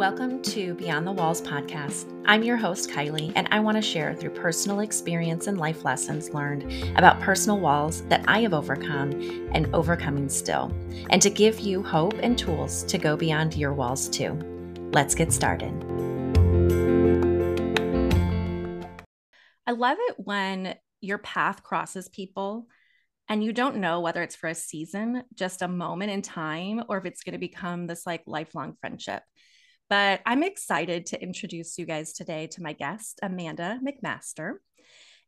Welcome to Beyond the Walls podcast. I'm your host, Kylie, and I want to share through personal experience and life lessons learned about personal walls that I have overcome and overcoming still, and to give you hope and tools to go beyond your walls too. Let's get started. I love it when your path crosses people and you don't know whether it's for a season, just a moment in time, or if it's going to become this like lifelong friendship. But I'm excited to introduce you guys today to my guest, Amanda McMaster.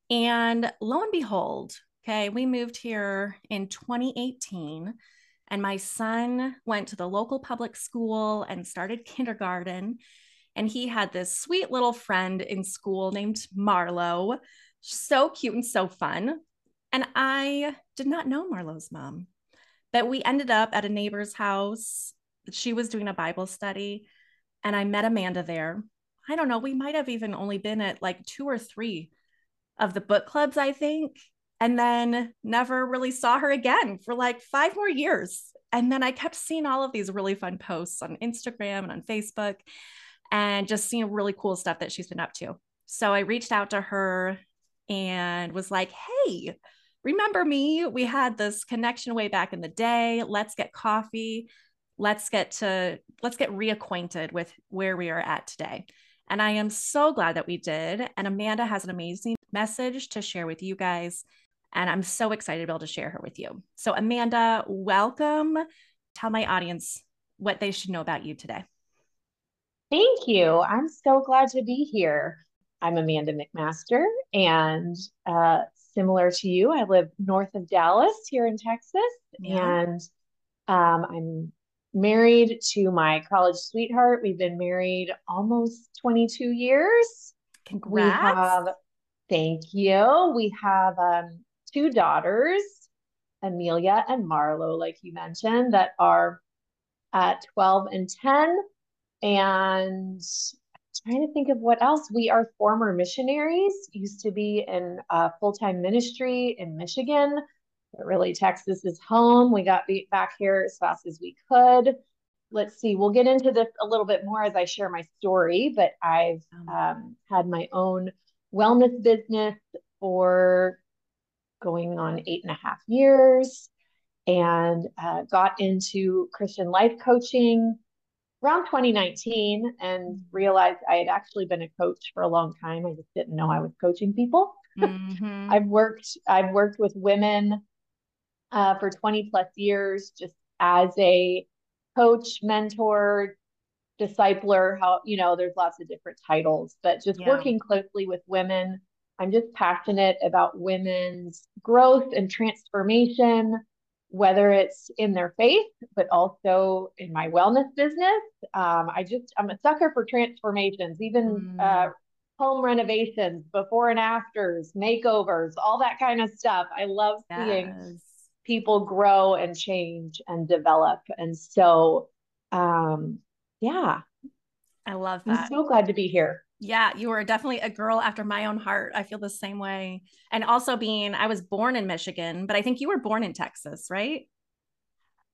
And lo and behold, okay, we moved here in 2018, and my son went to the local public school and started kindergarten. And he had this sweet little friend in school named Marlo. So cute and so fun. And I did not know Marlo's mom, but we ended up at a neighbor's house. She was doing a Bible study and I met Amanda there. I don't know, we might have even only been at like two or three of the book clubs, I think, and then never really saw her again for like five more years. And then I kept seeing all of these really fun posts on Instagram and on Facebook and just seeing really cool stuff that she's been up to. So I reached out to her and was like, hey, remember me? We had this connection way back in the day. Let's get coffee let's get to let's get reacquainted with where we are at today. And i am so glad that we did. And amanda has an amazing message to share with you guys. And i'm so excited to be able to share her with you. So amanda welcome. Tell my audience what they should know about you today. Thank you. I'm so glad to be here. I'm amanda mcmaster and uh, similar to you i live north of dallas here in texas. Yeah. and um, i'm married to my college sweetheart. We've been married almost 22 years. Congrats. We have, thank you. We have um, two daughters, Amelia and Marlo, like you mentioned, that are at 12 and 10. And trying to think of what else. We are former missionaries, used to be in uh, full time ministry in Michigan but really Texas is home. We got back here as fast as we could. Let's see, we'll get into this a little bit more as I share my story, but I've um, had my own wellness business for going on eight and a half years and uh, got into Christian life coaching around 2019 and realized I had actually been a coach for a long time. I just didn't know I was coaching people. Mm-hmm. I've worked I've worked with women uh, for 20 plus years, just as a coach, mentor, discipler, how, you know, there's lots of different titles, but just yeah. working closely with women. I'm just passionate about women's growth and transformation, whether it's in their faith, but also in my wellness business. Um, I just, I'm a sucker for transformations, even mm. uh, home renovations, before and afters, makeovers, all that kind of stuff. I love yes. seeing people grow and change and develop. And so, um, yeah. I love that. I'm so glad to be here. Yeah, you are definitely a girl after my own heart. I feel the same way. And also being, I was born in Michigan, but I think you were born in Texas, right?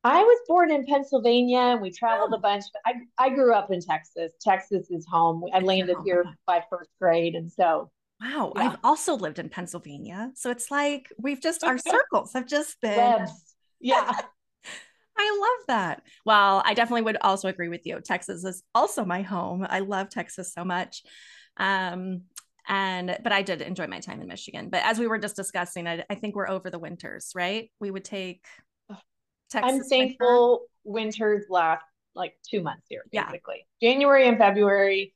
I was born in Pennsylvania and we traveled oh. a bunch. I, I grew up in Texas. Texas is home. I landed here by first grade. And so Wow, yeah. I've also lived in Pennsylvania. So it's like we've just our circles have just been Webs. Yeah. I love that. Well, I definitely would also agree with you. Texas is also my home. I love Texas so much. Um, and but I did enjoy my time in Michigan. But as we were just discussing, I, I think we're over the winters, right? We would take Texas. I'm thankful winter. winters last like two months here, basically. Yeah. January and February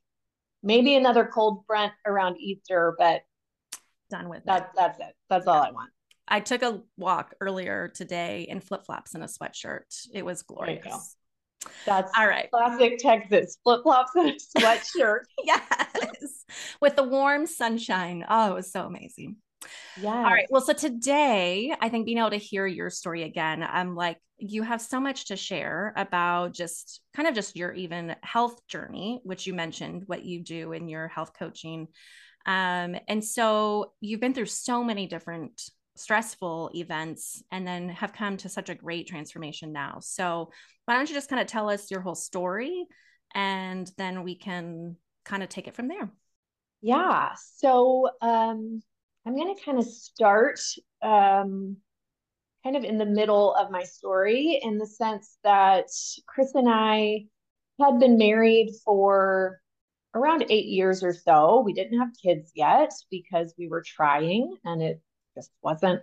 maybe another cold front around Easter, but done with that. It. That's it. That's all I want. I took a walk earlier today in flip flops and a sweatshirt. It was glorious. That's all right. Classic Texas flip flops and a sweatshirt. yes, with the warm sunshine. Oh, it was so amazing. Yeah. All right. Well, so today, I think being able to hear your story again, I'm like, you have so much to share about just kind of just your even health journey, which you mentioned what you do in your health coaching. Um, and so you've been through so many different stressful events and then have come to such a great transformation now. So why don't you just kind of tell us your whole story and then we can kind of take it from there. Yeah. So um, I'm going to kind of start um, kind of in the middle of my story in the sense that Chris and I had been married for around eight years or so. We didn't have kids yet because we were trying and it just wasn't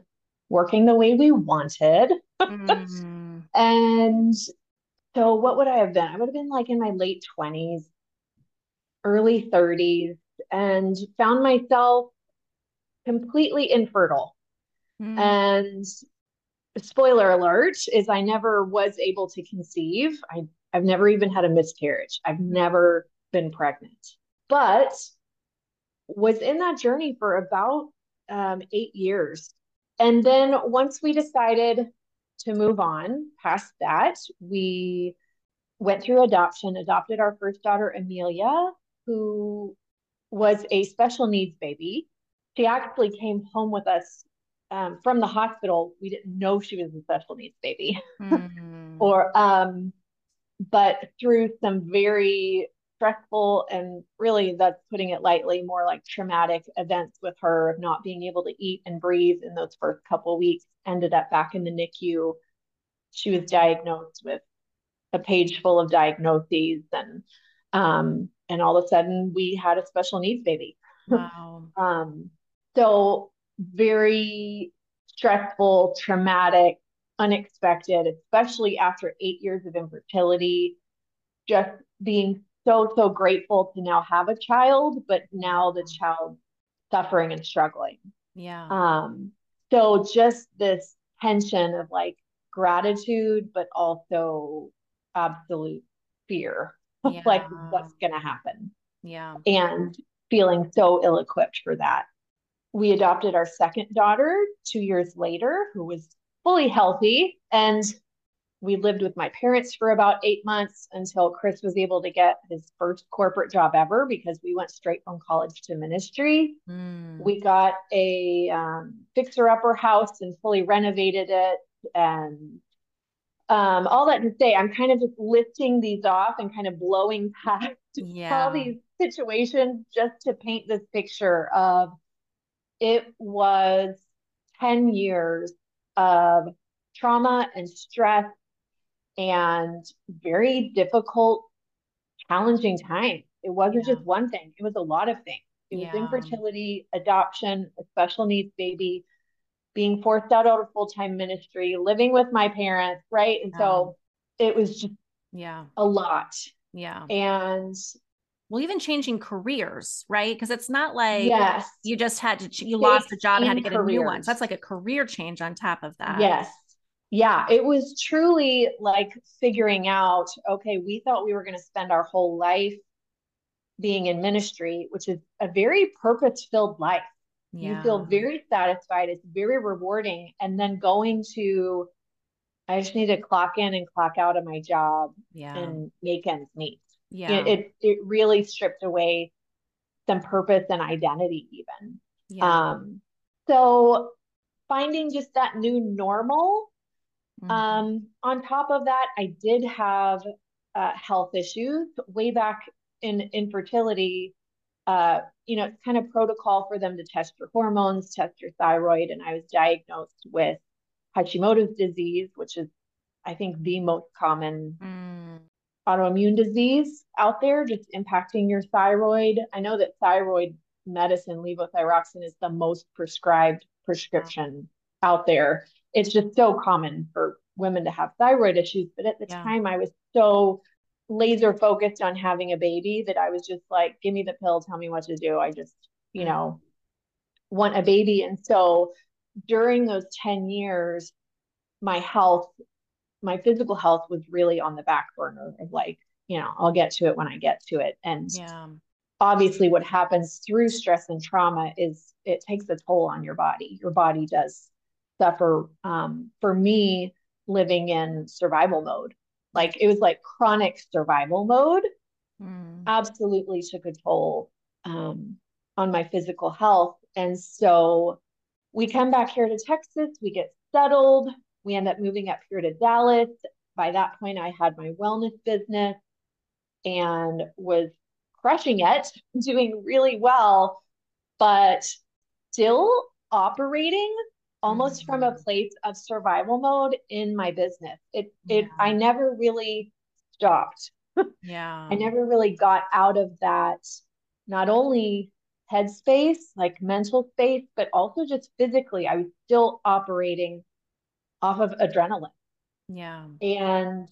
working the way we wanted. Mm. and so, what would I have been? I would have been like in my late 20s, early 30s, and found myself completely infertile. Mm. And spoiler alert is I never was able to conceive. I, I've never even had a miscarriage. I've never been pregnant, but was in that journey for about um, eight years. And then once we decided to move on past that, we went through adoption, adopted our first daughter, Amelia, who was a special needs baby. She actually came home with us um, from the hospital. We didn't know she was a special needs baby. Mm-hmm. or, um, but through some very stressful and really that's putting it lightly more like traumatic events with her of not being able to eat and breathe in those first couple weeks ended up back in the NICU she was diagnosed with a page full of diagnoses and um and all of a sudden we had a special needs baby wow um so very stressful traumatic unexpected especially after 8 years of infertility. Just being so so grateful to now have a child but now the child suffering and struggling. Yeah. Um so just this tension of like gratitude but also absolute fear of yeah. like what's going to happen. Yeah. And feeling so ill equipped for that we adopted our second daughter 2 years later who was fully healthy and we lived with my parents for about eight months until Chris was able to get his first corporate job ever because we went straight from college to ministry. Mm. We got a um, fixer upper house and fully renovated it. And um, all that to say, I'm kind of just lifting these off and kind of blowing past yeah. all these situations just to paint this picture of it was 10 years of trauma and stress and very difficult, challenging time. It wasn't yeah. just one thing, it was a lot of things. It was yeah. infertility, adoption, a special needs baby, being forced out of full time ministry, living with my parents, right? And yeah. so it was just yeah a lot. Yeah. And well, even changing careers, right? Because it's not like yes. you just had to, you lost a job and had to get careers. a new one. So that's like a career change on top of that. Yes yeah, it was truly like figuring out okay, we thought we were going to spend our whole life being in ministry, which is a very purpose filled life. Yeah. You feel very satisfied, it's very rewarding. And then going to, I just need to clock in and clock out of my job yeah. and make ends meet. Yeah. It, it, it really stripped away some purpose and identity, even. Yeah. Um, so finding just that new normal Mm-hmm. Um, on top of that, I did have uh, health issues way back in infertility. Uh, you know, it's kind of protocol for them to test your hormones, test your thyroid, and I was diagnosed with Hashimoto's disease, which is, I think, the most common mm. Autoimmune disease out there, just impacting your thyroid. I know that thyroid medicine, levothyroxine, is the most prescribed prescription out there it's just so common for women to have thyroid issues. But at the yeah. time, I was so laser focused on having a baby that I was just like, give me the pill, tell me what to do. I just, you know, want a baby. And so during those 10 years, my health, my physical health was really on the back burner of like, you know, I'll get to it when I get to it. And yeah. obviously, what happens through stress and trauma is it takes a toll on your body. Your body does suffer um, for me living in survival mode. Like it was like chronic survival mode. Mm. Absolutely took a toll um, on my physical health. And so we come back here to Texas, we get settled, we end up moving up here to Dallas. By that point, I had my wellness business. and was crushing it, doing really well, but still operating almost mm-hmm. from a place of survival mode in my business. It yeah. it I never really stopped. Yeah. I never really got out of that not only headspace, like mental space, but also just physically. I was still operating off of adrenaline. Yeah. And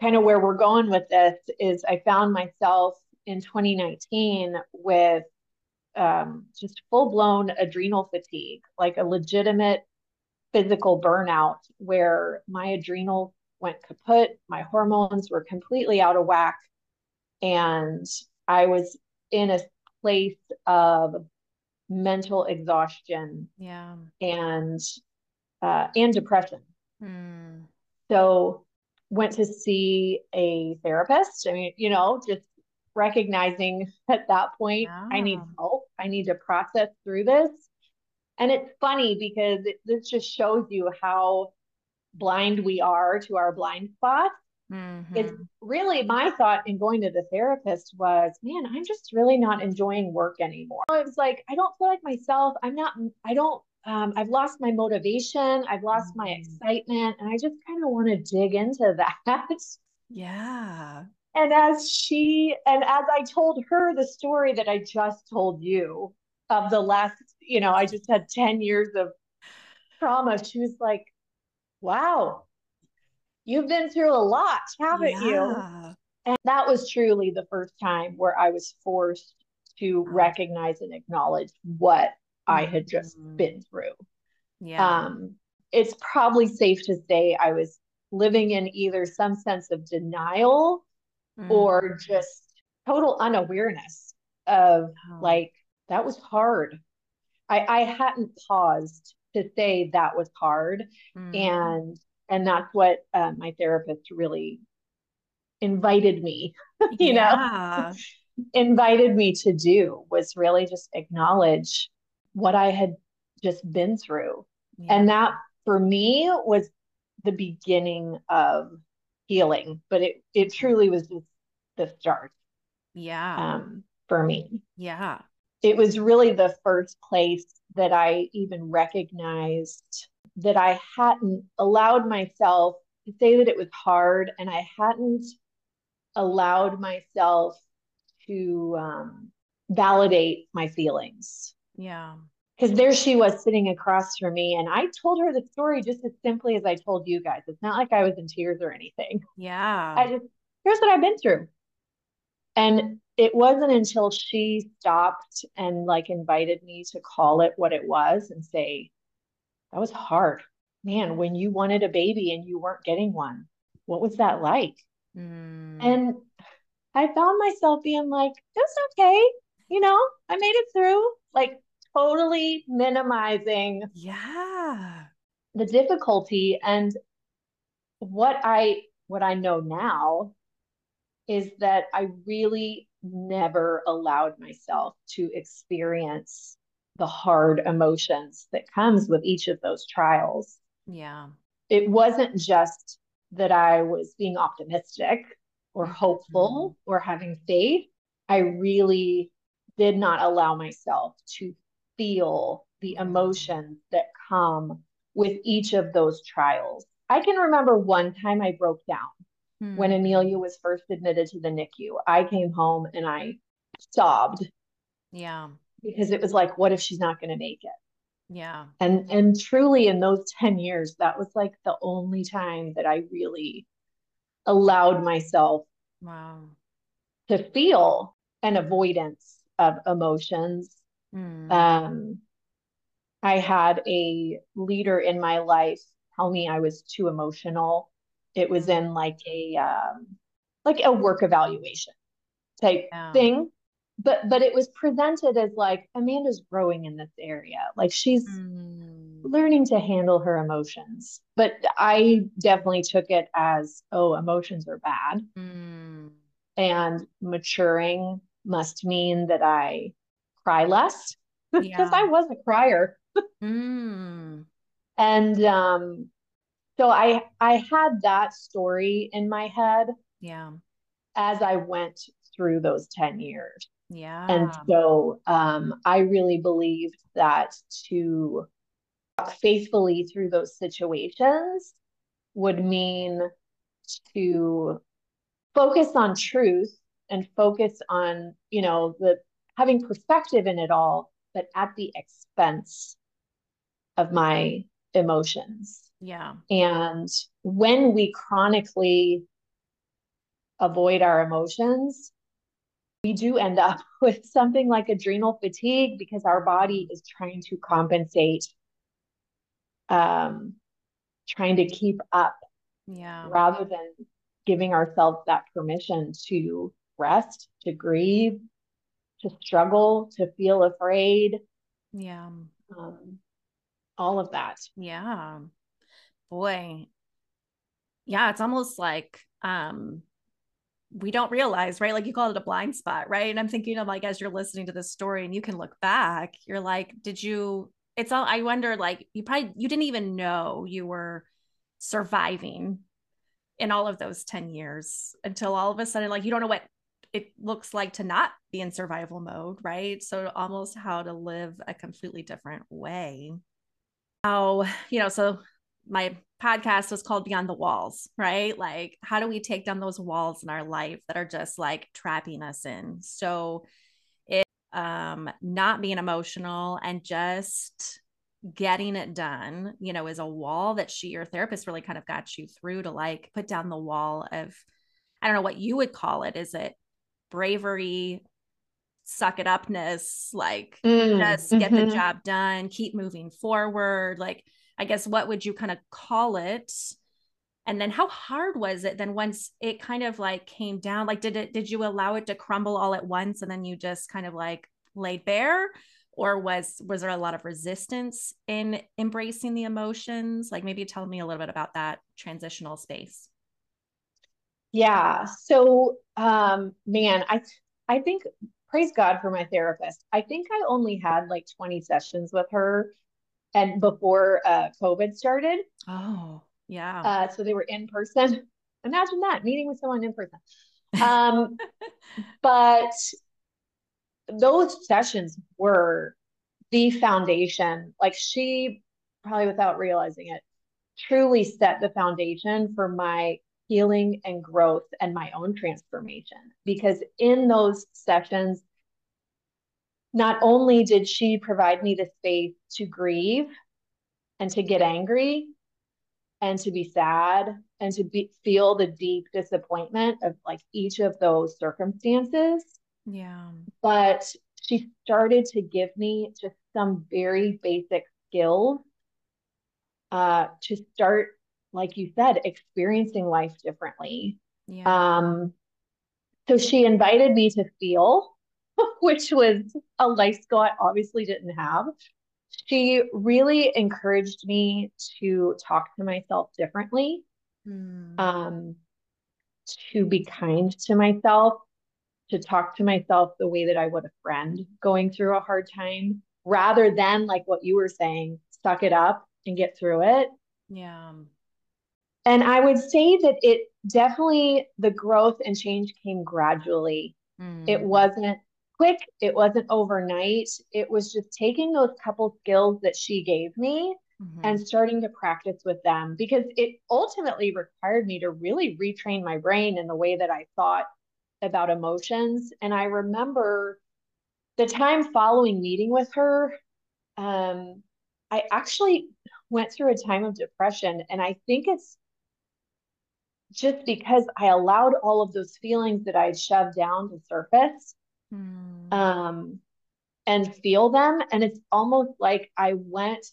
kind of where we're going with this is I found myself in 2019 with um, just full blown adrenal fatigue, like a legitimate physical burnout where my adrenal went kaput, my hormones were completely out of whack, and I was in a place of mental exhaustion yeah and uh, and depression mm. so went to see a therapist i mean you know just recognizing at that point i need help i need to process through this and it's funny because it, this just shows you how blind we are to our blind spots Mm-hmm. It's really my thought in going to the therapist was, man, I'm just really not enjoying work anymore. I was like, I don't feel like myself. I'm not, I don't, um, I've lost my motivation. I've lost my excitement. And I just kind of want to dig into that. Yeah. And as she, and as I told her the story that I just told you of the last, you know, I just had 10 years of trauma, she was like, wow, you've been through a lot, haven't yeah. you? And that was truly the first time where I was forced to recognize and acknowledge what I had just mm-hmm. been through. Yeah. Um, it's probably safe to say I was living in either some sense of denial mm. or just total unawareness of oh. like, that was hard. I, I hadn't paused to say that was hard. Mm. And and that's what uh, my therapist really invited me you yeah. know invited me to do was really just acknowledge what i had just been through. Yeah. and that for me was the beginning of healing but it it truly was just the start yeah. um for me. Yeah. It was really the first place that i even recognized that I hadn't allowed myself to say that it was hard and I hadn't allowed myself to um, validate my feelings. Yeah. Because there she was sitting across from me, and I told her the story just as simply as I told you guys. It's not like I was in tears or anything. Yeah. I just, here's what I've been through. And it wasn't until she stopped and like invited me to call it what it was and say, that was hard. Man, when you wanted a baby and you weren't getting one, what was that like? Mm. And I found myself being like, it's okay. You know, I made it through, like totally minimizing yeah the difficulty and what i what i know now is that i really never allowed myself to experience the hard emotions that comes with each of those trials. Yeah. It wasn't just that I was being optimistic or mm-hmm. hopeful mm-hmm. or having faith. I really did not allow myself to feel the emotions that come with each of those trials. I can remember one time I broke down mm-hmm. when Amelia was first admitted to the NICU. I came home and I sobbed. Yeah because it was like, what if she's not going to make it? Yeah. And and truly in those 10 years, that was like the only time that I really allowed myself wow to feel an avoidance of emotions. Mm. Um I had a leader in my life tell me I was too emotional. It was in like a um, like a work evaluation type yeah. thing but but it was presented as like Amanda's growing in this area. Like she's mm. learning to handle her emotions. But I definitely took it as, oh, emotions are bad. Mm. And maturing must mean that I cry less because yeah. I was a crier. mm. And um so I I had that story in my head. Yeah. as I went through those 10 years. Yeah. And so um, I really believed that to faithfully through those situations would mean to focus on truth and focus on, you know, the having perspective in it all, but at the expense of my emotions. Yeah. And when we chronically avoid our emotions, we do end up with something like adrenal fatigue because our body is trying to compensate, um, trying to keep up. Yeah. Rather than giving ourselves that permission to rest, to grieve, to struggle, to feel afraid. Yeah. Um, all of that. Yeah. Boy. Yeah, it's almost like um we don't realize, right? Like you call it a blind spot, right? And I'm thinking of like as you're listening to this story and you can look back, you're like, did you it's all I wonder like you probably you didn't even know you were surviving in all of those 10 years until all of a sudden like you don't know what it looks like to not be in survival mode, right? So almost how to live a completely different way. How, you know, so my podcast was called Beyond the Walls, right? Like, how do we take down those walls in our life that are just like trapping us in? So, it um, not being emotional and just getting it done, you know, is a wall that she, your therapist, really kind of got you through to like put down the wall of, I don't know what you would call it. Is it bravery, suck it upness, like mm, just get mm-hmm. the job done, keep moving forward? Like, I guess what would you kind of call it? And then how hard was it then once it kind of like came down? Like did it did you allow it to crumble all at once and then you just kind of like laid bare? Or was was there a lot of resistance in embracing the emotions? Like maybe tell me a little bit about that transitional space. Yeah. So um man, I I think praise God for my therapist. I think I only had like 20 sessions with her and before uh, COVID started. Oh, yeah. Uh, so they were in person. Imagine that meeting with someone in person. Um, but those sessions were the foundation. Like she, probably without realizing it, truly set the foundation for my healing and growth and my own transformation. Because in those sessions, not only did she provide me the space to grieve and to get angry and to be sad and to be, feel the deep disappointment of like each of those circumstances. Yeah. But she started to give me just some very basic skills uh, to start, like you said, experiencing life differently. Yeah. Um, so she invited me to feel which was a life skill I obviously didn't have. She really encouraged me to talk to myself differently, mm. um, to be kind to myself, to talk to myself the way that I would a friend going through a hard time, rather than like what you were saying, suck it up and get through it. Yeah. And I would say that it definitely, the growth and change came gradually. Mm. It wasn't quick. It wasn't overnight. It was just taking those couple skills that she gave me mm-hmm. and starting to practice with them because it ultimately required me to really retrain my brain in the way that I thought about emotions. And I remember the time following meeting with her, um, I actually went through a time of depression. And I think it's just because I allowed all of those feelings that I'd shoved down to surface mm. um, and feel them. And it's almost like I went,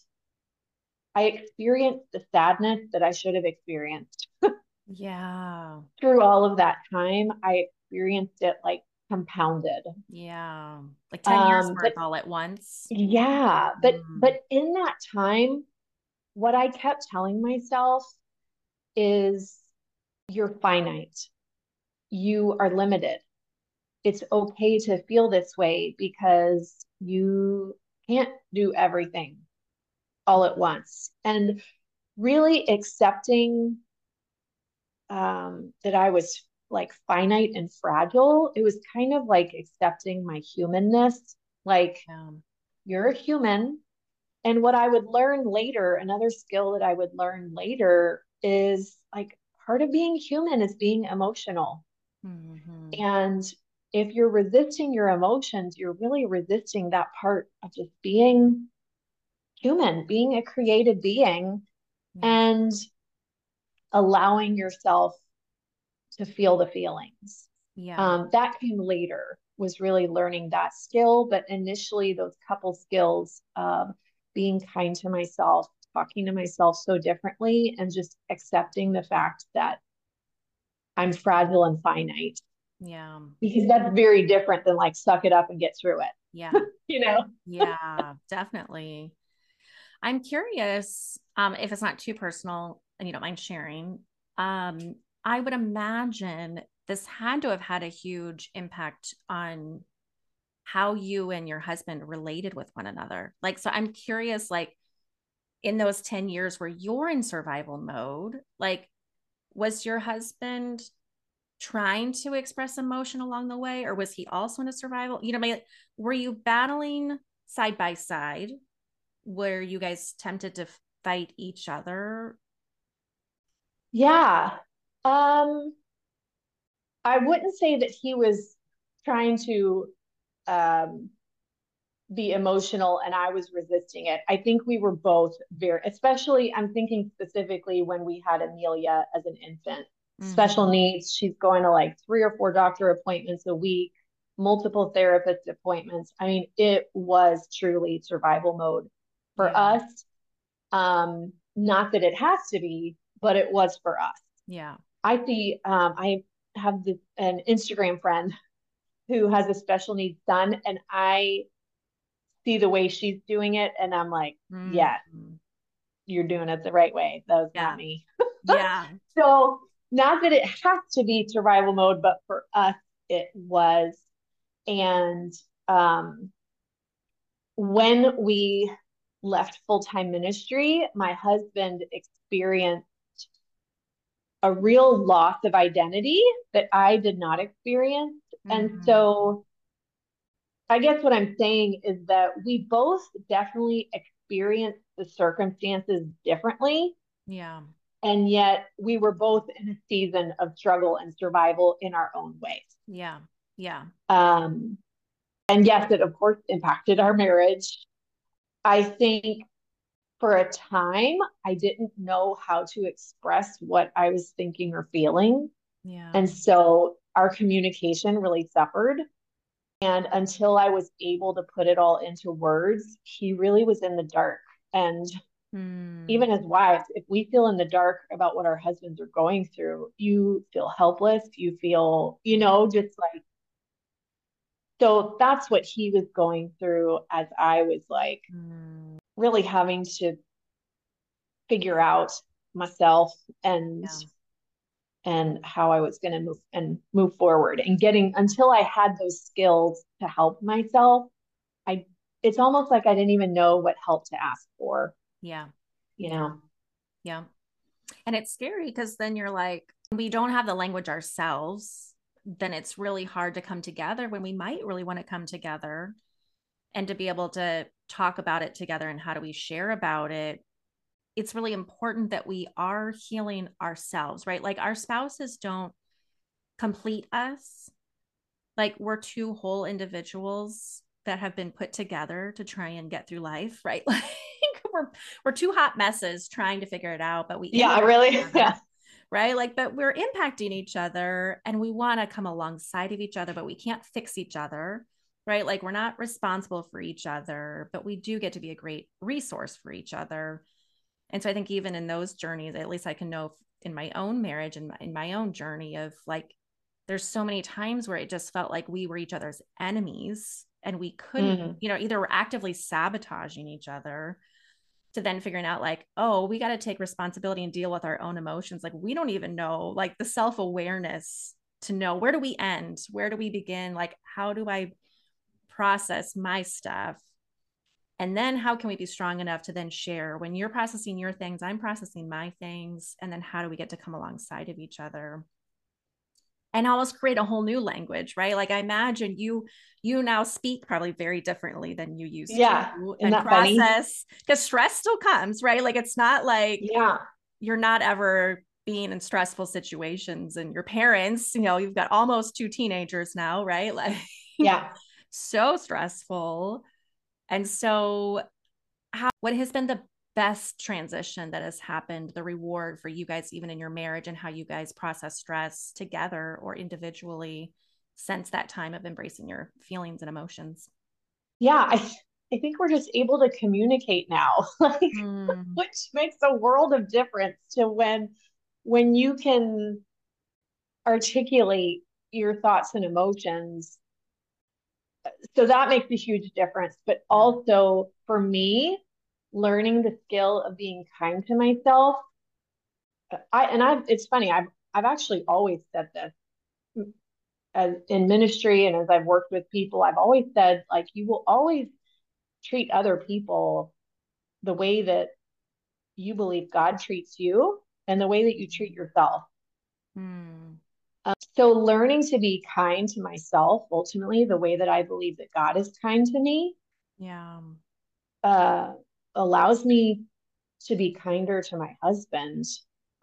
I experienced the sadness that I should have experienced. yeah. Through all of that time, I experienced it like compounded. Yeah. Like 10 um, years worth but, all at once. Yeah. But mm. but in that time, what I kept telling myself is you're finite. You are limited it's okay to feel this way because you can't do everything all at once. And really accepting um, that I was like finite and fragile. It was kind of like accepting my humanness. Like, yeah. you're a human. And what I would learn later, another skill that I would learn later is like part of being human is being emotional. Mm-hmm. And if you're resisting your emotions, you're really resisting that part of just being human, being a created being, mm-hmm. and allowing yourself to feel the feelings. Yeah. Um, that came later, was really learning that skill. But initially, those couple skills of being kind to myself, talking to myself so differently, and just accepting the fact that I'm fragile and finite. Yeah. Because that's very different than like suck it up and get through it. Yeah. you know? yeah, definitely. I'm curious um, if it's not too personal and you don't mind sharing. Um, I would imagine this had to have had a huge impact on how you and your husband related with one another. Like, so I'm curious, like, in those 10 years where you're in survival mode, like, was your husband trying to express emotion along the way, or was he also in a survival? You know, were you battling side by side? Were you guys tempted to fight each other? Yeah. Um, I wouldn't say that he was trying to um, be emotional and I was resisting it. I think we were both very, especially, I'm thinking specifically when we had Amelia as an infant, mm-hmm. special needs. She's going to like three or four doctor appointments a week, multiple therapist appointments. I mean, it was truly survival mode for yeah. us. Um, not that it has to be, but it was for us. Yeah. I see, um, I have this, an Instagram friend who has a special needs son, and I see the way she's doing it, and I'm like, mm-hmm. yeah, you're doing it the right way. That was yeah. not me. yeah. So, not that it has to be survival mode, but for us, it was. And um, when we left full time ministry, my husband experienced a real loss of identity that I did not experience. Mm-hmm. And so I guess what I'm saying is that we both definitely experienced the circumstances differently. Yeah. And yet we were both in a season of struggle and survival in our own ways. Yeah. Yeah. Um and yes, it of course impacted our marriage. I think for a time, I didn't know how to express what I was thinking or feeling. Yeah. And so our communication really suffered. And until I was able to put it all into words, he really was in the dark. And mm. even as wives, if we feel in the dark about what our husbands are going through, you feel helpless. You feel, you know, just like, so that's what he was going through as I was like, mm really having to figure out myself and yeah. And how I was going to move and move forward and getting until I had those skills to help myself I it's almost like I didn't even know what help to ask for. Yeah. You know? Yeah. And it's scary because then you're like we don't have the language ourselves then it's really hard to come together when we might really want to come together and to be able to talk about it together and how do we share about it it's really important that we are healing ourselves right? Like our spouses don't complete us. Like we're two whole individuals that have been put together to try and get through life right? Like we're we're two hot messes trying to figure it out but we yeah really? yeah. right? Like but we're impacting each other and we want to come alongside of each other but we can't fix each other right? Like we're not responsible for each other, but we do get to be a great resource for each other. And so I think even in those journeys, at least I can know in my own marriage and in my own journey of like, there's so many times where it just felt like we were each other's enemies and we couldn't, mm. you know, either we're actively sabotaging each other to then figuring out like, oh, we got to take responsibility and deal with our own emotions. Like we don't even know like the self-awareness to know where do we end? Where do we begin? Like, how do I process my stuff and then how can we be strong enough to then share when you're processing your things i'm processing my things and then how do we get to come alongside of each other and almost create a whole new language, right? Like I imagine you you now speak probably very differently than you used yeah. to and process because stress still comes, right? Like it's not like yeah, you're not ever being in stressful situations and your parents, you know, you've got almost two teenagers now, right? Like yeah, so stressful. And so how what has been the best transition that has happened, the reward for you guys, even in your marriage, and how you guys process stress together or individually since that time of embracing your feelings and emotions? Yeah, I, I think we're just able to communicate now, like, mm. which makes a world of difference to when when you can articulate your thoughts and emotions so that makes a huge difference but also for me learning the skill of being kind to myself. I and I it's funny, I've I've actually always said this as in ministry and as I've worked with people, I've always said like you will always treat other people the way that you believe God treats you and the way that you treat yourself. Hmm. Um, so learning to be kind to myself, ultimately, the way that I believe that God is kind to me. Yeah. Uh, allows me to be kinder to my husband,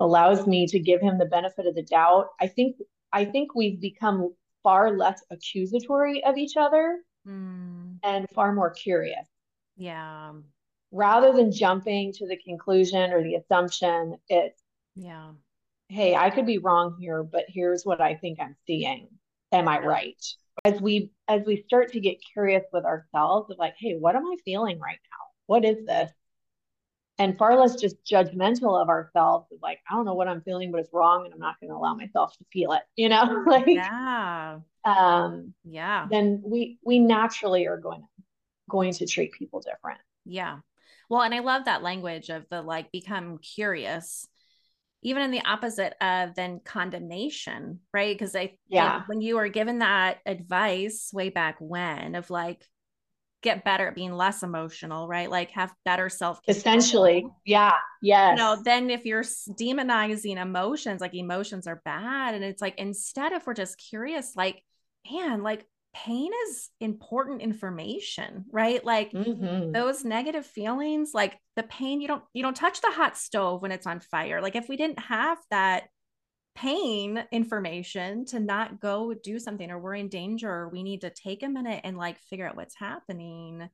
allows me to give him the benefit of the doubt. I think I think we've become far less accusatory of each other mm. and far more curious. Yeah. Rather than jumping to the conclusion or the assumption, it's yeah. Hey, I could be wrong here, but here's what I think I'm seeing. Am I right? As we as we start to get curious with ourselves of like, hey, what am I feeling right now? what is this? And far less just judgmental of ourselves, of like, I don't know what I'm feeling, but it's wrong, and I'm not going to allow myself to feel it, you know? like, yeah. Um, yeah. Then we we naturally are going going to treat people different. Yeah. Well, and I love that language of the like become curious even in the opposite of then condemnation, right? Because I yeah, when you were given that advice way back when of like get better at being less emotional, right? Like have better self Essentially. Yeah. Yes. You know, then if you're demonizing emotions, like emotions are bad. And it's like, instead, if we're just curious, like, man, like pain is important information, right? Like mm-hmm. those negative feelings, like the pain, you don't, you don't touch the hot stove when it's on fire. Like if we didn't have that pain information to not go do something or we're in danger or we need to take a minute and like figure out what's happening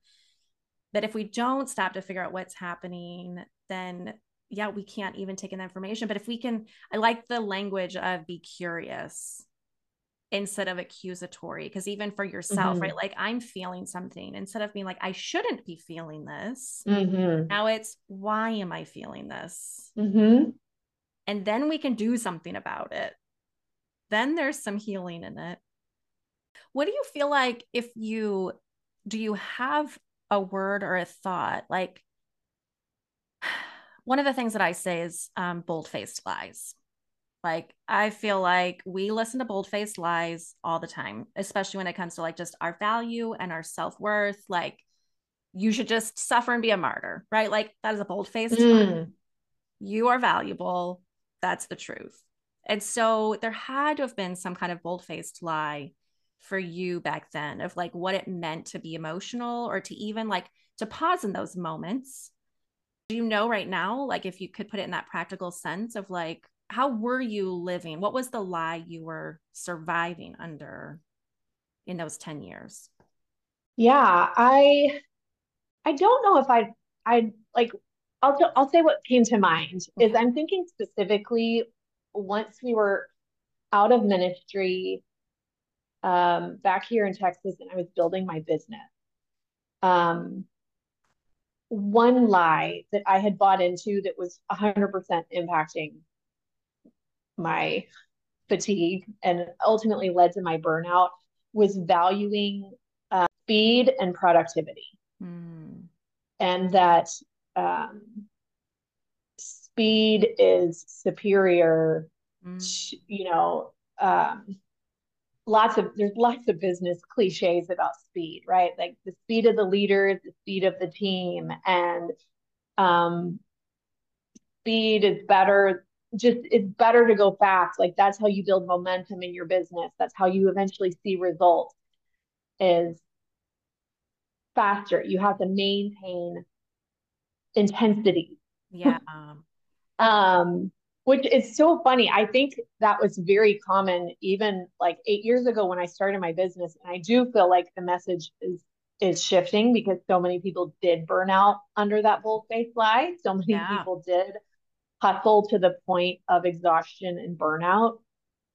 that if we don't stop to figure out what's happening then yeah we can't even take in that information but if we can i like the language of be curious instead of accusatory because even for yourself mm-hmm. right like i'm feeling something instead of being like i shouldn't be feeling this mm-hmm. now it's why am i feeling this mm-hmm and then we can do something about it. Then there's some healing in it. What do you feel like if you do you have a word or a thought like one of the things that I say is um, bold faced lies. Like, I feel like we listen to bold faced lies all the time, especially when it comes to like just our value and our self worth. Like, you should just suffer and be a martyr, right? Like, that is a bold faced mm. You are valuable that's the truth. And so there had to have been some kind of bold faced lie for you back then of like what it meant to be emotional or to even like to pause in those moments. Do you know right now, like if you could put it in that practical sense of like, how were you living? What was the lie you were surviving under in those 10 years? Yeah, I I don't know if I I like I'll I'll say what came to mind is I'm thinking specifically once we were out of ministry um, back here in Texas and I was building my business. Um, one lie that I had bought into that was 100% impacting my fatigue and ultimately led to my burnout was valuing uh, speed and productivity. Mm. And that um, speed is superior mm. to, you know um, lots of there's lots of business cliches about speed right like the speed of the leaders the speed of the team and um, speed is better just it's better to go fast. Like that's how you build momentum in your business. That's how you eventually see results is faster. You have to maintain intensity. Yeah. um, which is so funny. I think that was very common even like eight years ago when I started my business. And I do feel like the message is is shifting because so many people did burn out under that bold face lie. So many yeah. people did hustle to the point of exhaustion and burnout.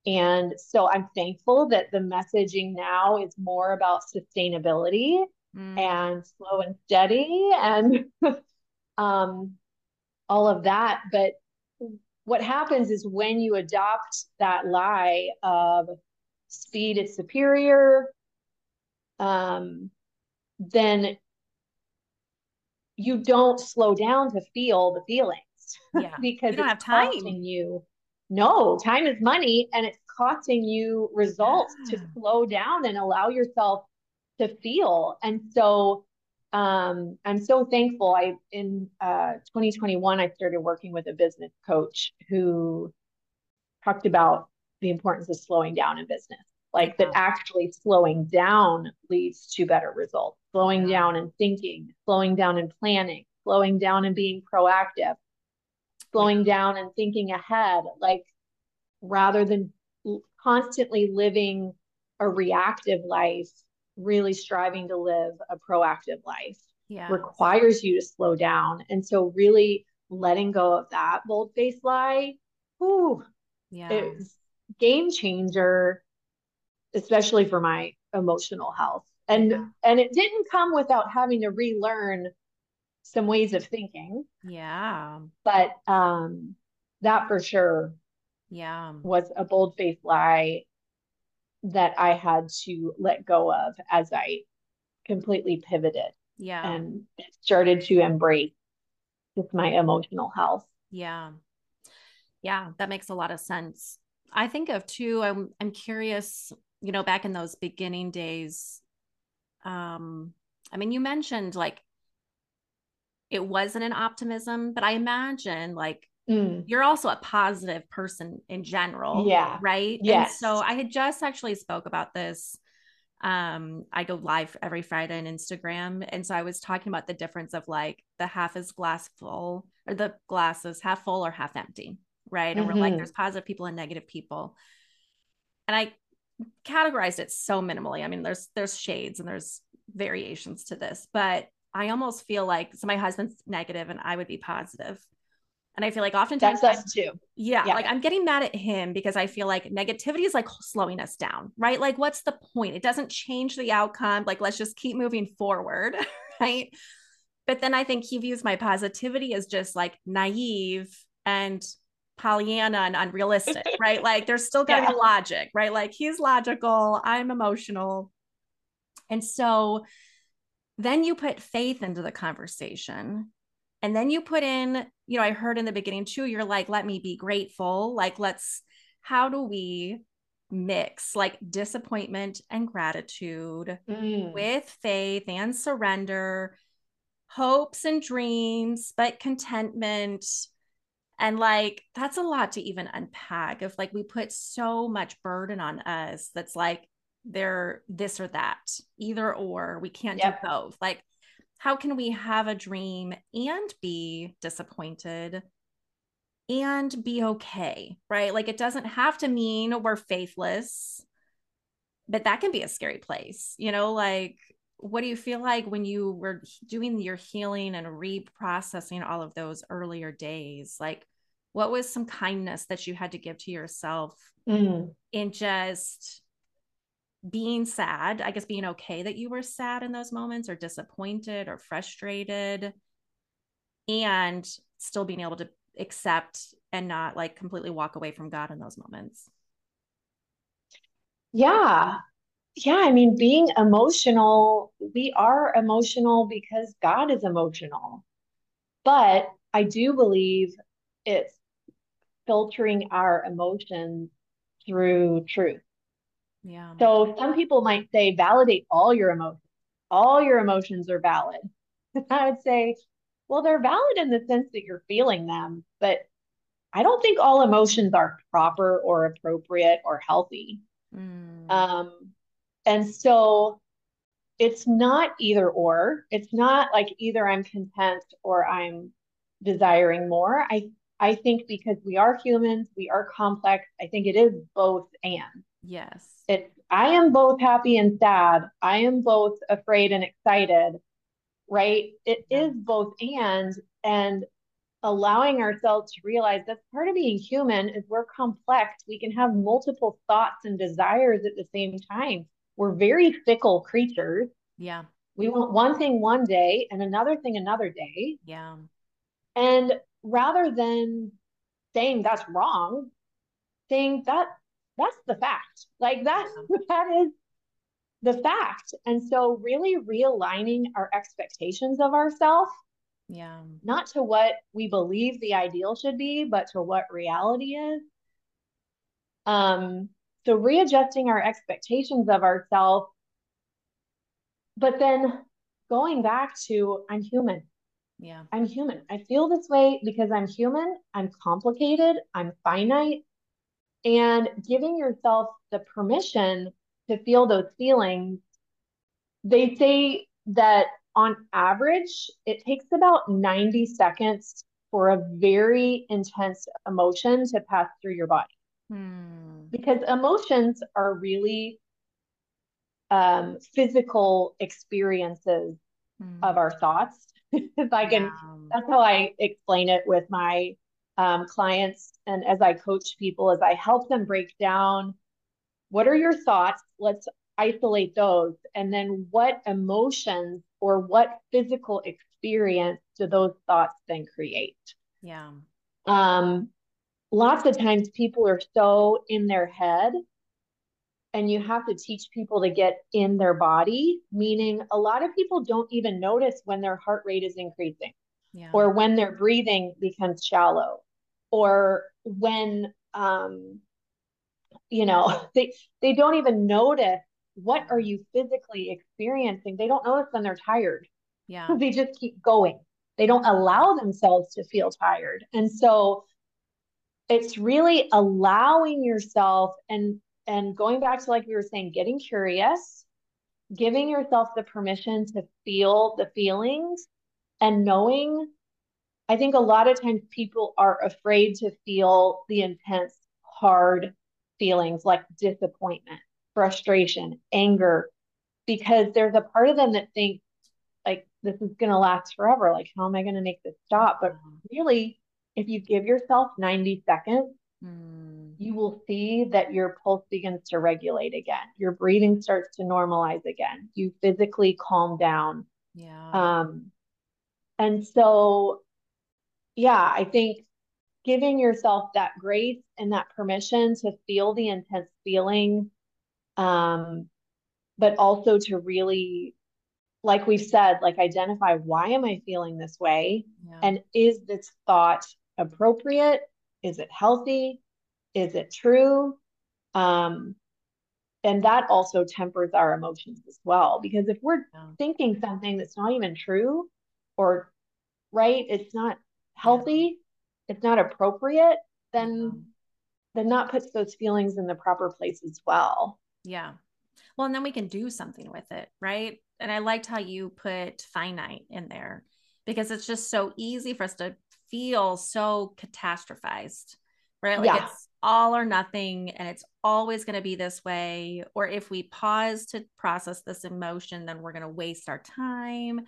And so I'm thankful that the messaging now is more about sustainability mm. and slow and steady and um, all of that. But what happens is when you adopt that lie of speed is superior, um, then you don't slow down to feel the feelings yeah. because you don't have time. you no time is money and it's costing you results yeah. to slow down and allow yourself to feel. And so um, i'm so thankful. I in uh, 2021 i started working with a business coach who talked about the importance of slowing down in business. Like that actually slowing down leads to better results. Slowing down and thinking slowing down and planning slowing down and being proactive slowing down and thinking ahead like rather than constantly living a reactive life really striving to live a proactive life yeah. requires you to slow down and so really letting go of that bold face lie whew, yeah it's game changer especially for my emotional health. And yeah. and it didn't come without having to relearn some ways of thinking. Yeah. But um that for sure yeah was a bold faced lie that I had to let go of as I completely pivoted. Yeah. And started to embrace just my emotional health. Yeah. Yeah, that makes a lot of sense. I think of too, I'm I'm curious you know, back in those beginning days, um, I mean, you mentioned like it wasn't an optimism, but I imagine like mm. you're also a positive person in general. Yeah. Right. Yes. And so I had just actually spoke about this. Um, I go live every Friday on Instagram. And so I was talking about the difference of like the half is glass full or the glass is half full or half empty. Right. And mm-hmm. we're like, mm-hmm. there's positive people and negative people. And I categorized it so minimally. I mean, there's there's shades and there's variations to this, but I almost feel like so my husband's negative and I would be positive. And I feel like oftentimes that's us too. Yeah, yeah, like I'm getting mad at him because I feel like negativity is like slowing us down, right? Like, what's the point? It doesn't change the outcome. Like, let's just keep moving forward, right? But then I think he views my positivity as just like naive and Pollyanna and unrealistic, right? Like there's still got to yeah. be logic, right? Like he's logical, I'm emotional. And so then you put faith into the conversation. And then you put in, you know, I heard in the beginning too, you're like, let me be grateful. Like, let's, how do we mix like disappointment and gratitude mm. with faith and surrender, hopes and dreams, but contentment? And like, that's a lot to even unpack. If like we put so much burden on us, that's like they're this or that, either or, we can't yep. do both. Like, how can we have a dream and be disappointed and be okay? Right. Like, it doesn't have to mean we're faithless, but that can be a scary place, you know, like what do you feel like when you were doing your healing and reprocessing all of those earlier days like what was some kindness that you had to give to yourself mm. in just being sad i guess being okay that you were sad in those moments or disappointed or frustrated and still being able to accept and not like completely walk away from god in those moments yeah yeah, I mean, being emotional, we are emotional because God is emotional. But I do believe it's filtering our emotions through truth. Yeah. So some people might say, validate all your emotions. All your emotions are valid. I would say, well, they're valid in the sense that you're feeling them, but I don't think all emotions are proper or appropriate or healthy. Mm. Um, and so it's not either or. It's not like either I'm content or I'm desiring more. I I think because we are humans, we are complex. I think it is both and. Yes. It's I am both happy and sad. I am both afraid and excited. Right? It is both and and allowing ourselves to realize that's part of being human is we're complex. We can have multiple thoughts and desires at the same time. We're very fickle creatures. Yeah. We want one thing one day and another thing another day. Yeah. And rather than saying that's wrong, saying that that's the fact. Like that that is the fact. And so really realigning our expectations of ourselves yeah. Not to what we believe the ideal should be, but to what reality is. Um, so readjusting our expectations of ourselves, but then going back to I'm human. Yeah. I'm human. I feel this way because I'm human. I'm complicated. I'm finite. And giving yourself the permission to feel those feelings. They say that on average, it takes about 90 seconds for a very intense emotion to pass through your body. Hmm. Because emotions are really um, physical experiences hmm. of our thoughts. if I can, yeah. that's how I explain it with my um, clients. And as I coach people, as I help them break down what are your thoughts? Let's isolate those. And then what emotions or what physical experience do those thoughts then create? Yeah. Um, lots of times people are so in their head and you have to teach people to get in their body meaning a lot of people don't even notice when their heart rate is increasing yeah. or when their breathing becomes shallow or when um you know they they don't even notice what are you physically experiencing? They don't notice when they're tired. Yeah. They just keep going. They don't allow themselves to feel tired. And so it's really allowing yourself and and going back to like we were saying, getting curious, giving yourself the permission to feel the feelings and knowing I think a lot of times people are afraid to feel the intense, hard feelings like disappointment frustration, anger, because there's a part of them that thinks like this is going to last forever. Like, how am I going to make this stop? But mm-hmm. really, if you give yourself 90 seconds, mm. you will see that your pulse begins to regulate again. Your breathing starts to normalize again. You physically calm down. Yeah. Um, and so, yeah, I think giving yourself that grace and that permission to feel the intense feeling um, but also to really like we've said like identify why am i feeling this way yeah. and is this thought appropriate is it healthy is it true um, and that also tempers our emotions as well because if we're yeah. thinking something that's not even true or right it's not healthy it's not appropriate then then that puts those feelings in the proper place as well yeah. Well, and then we can do something with it, right? And I liked how you put finite in there because it's just so easy for us to feel so catastrophized, right? Like yeah. it's all or nothing and it's always going to be this way. Or if we pause to process this emotion, then we're going to waste our time.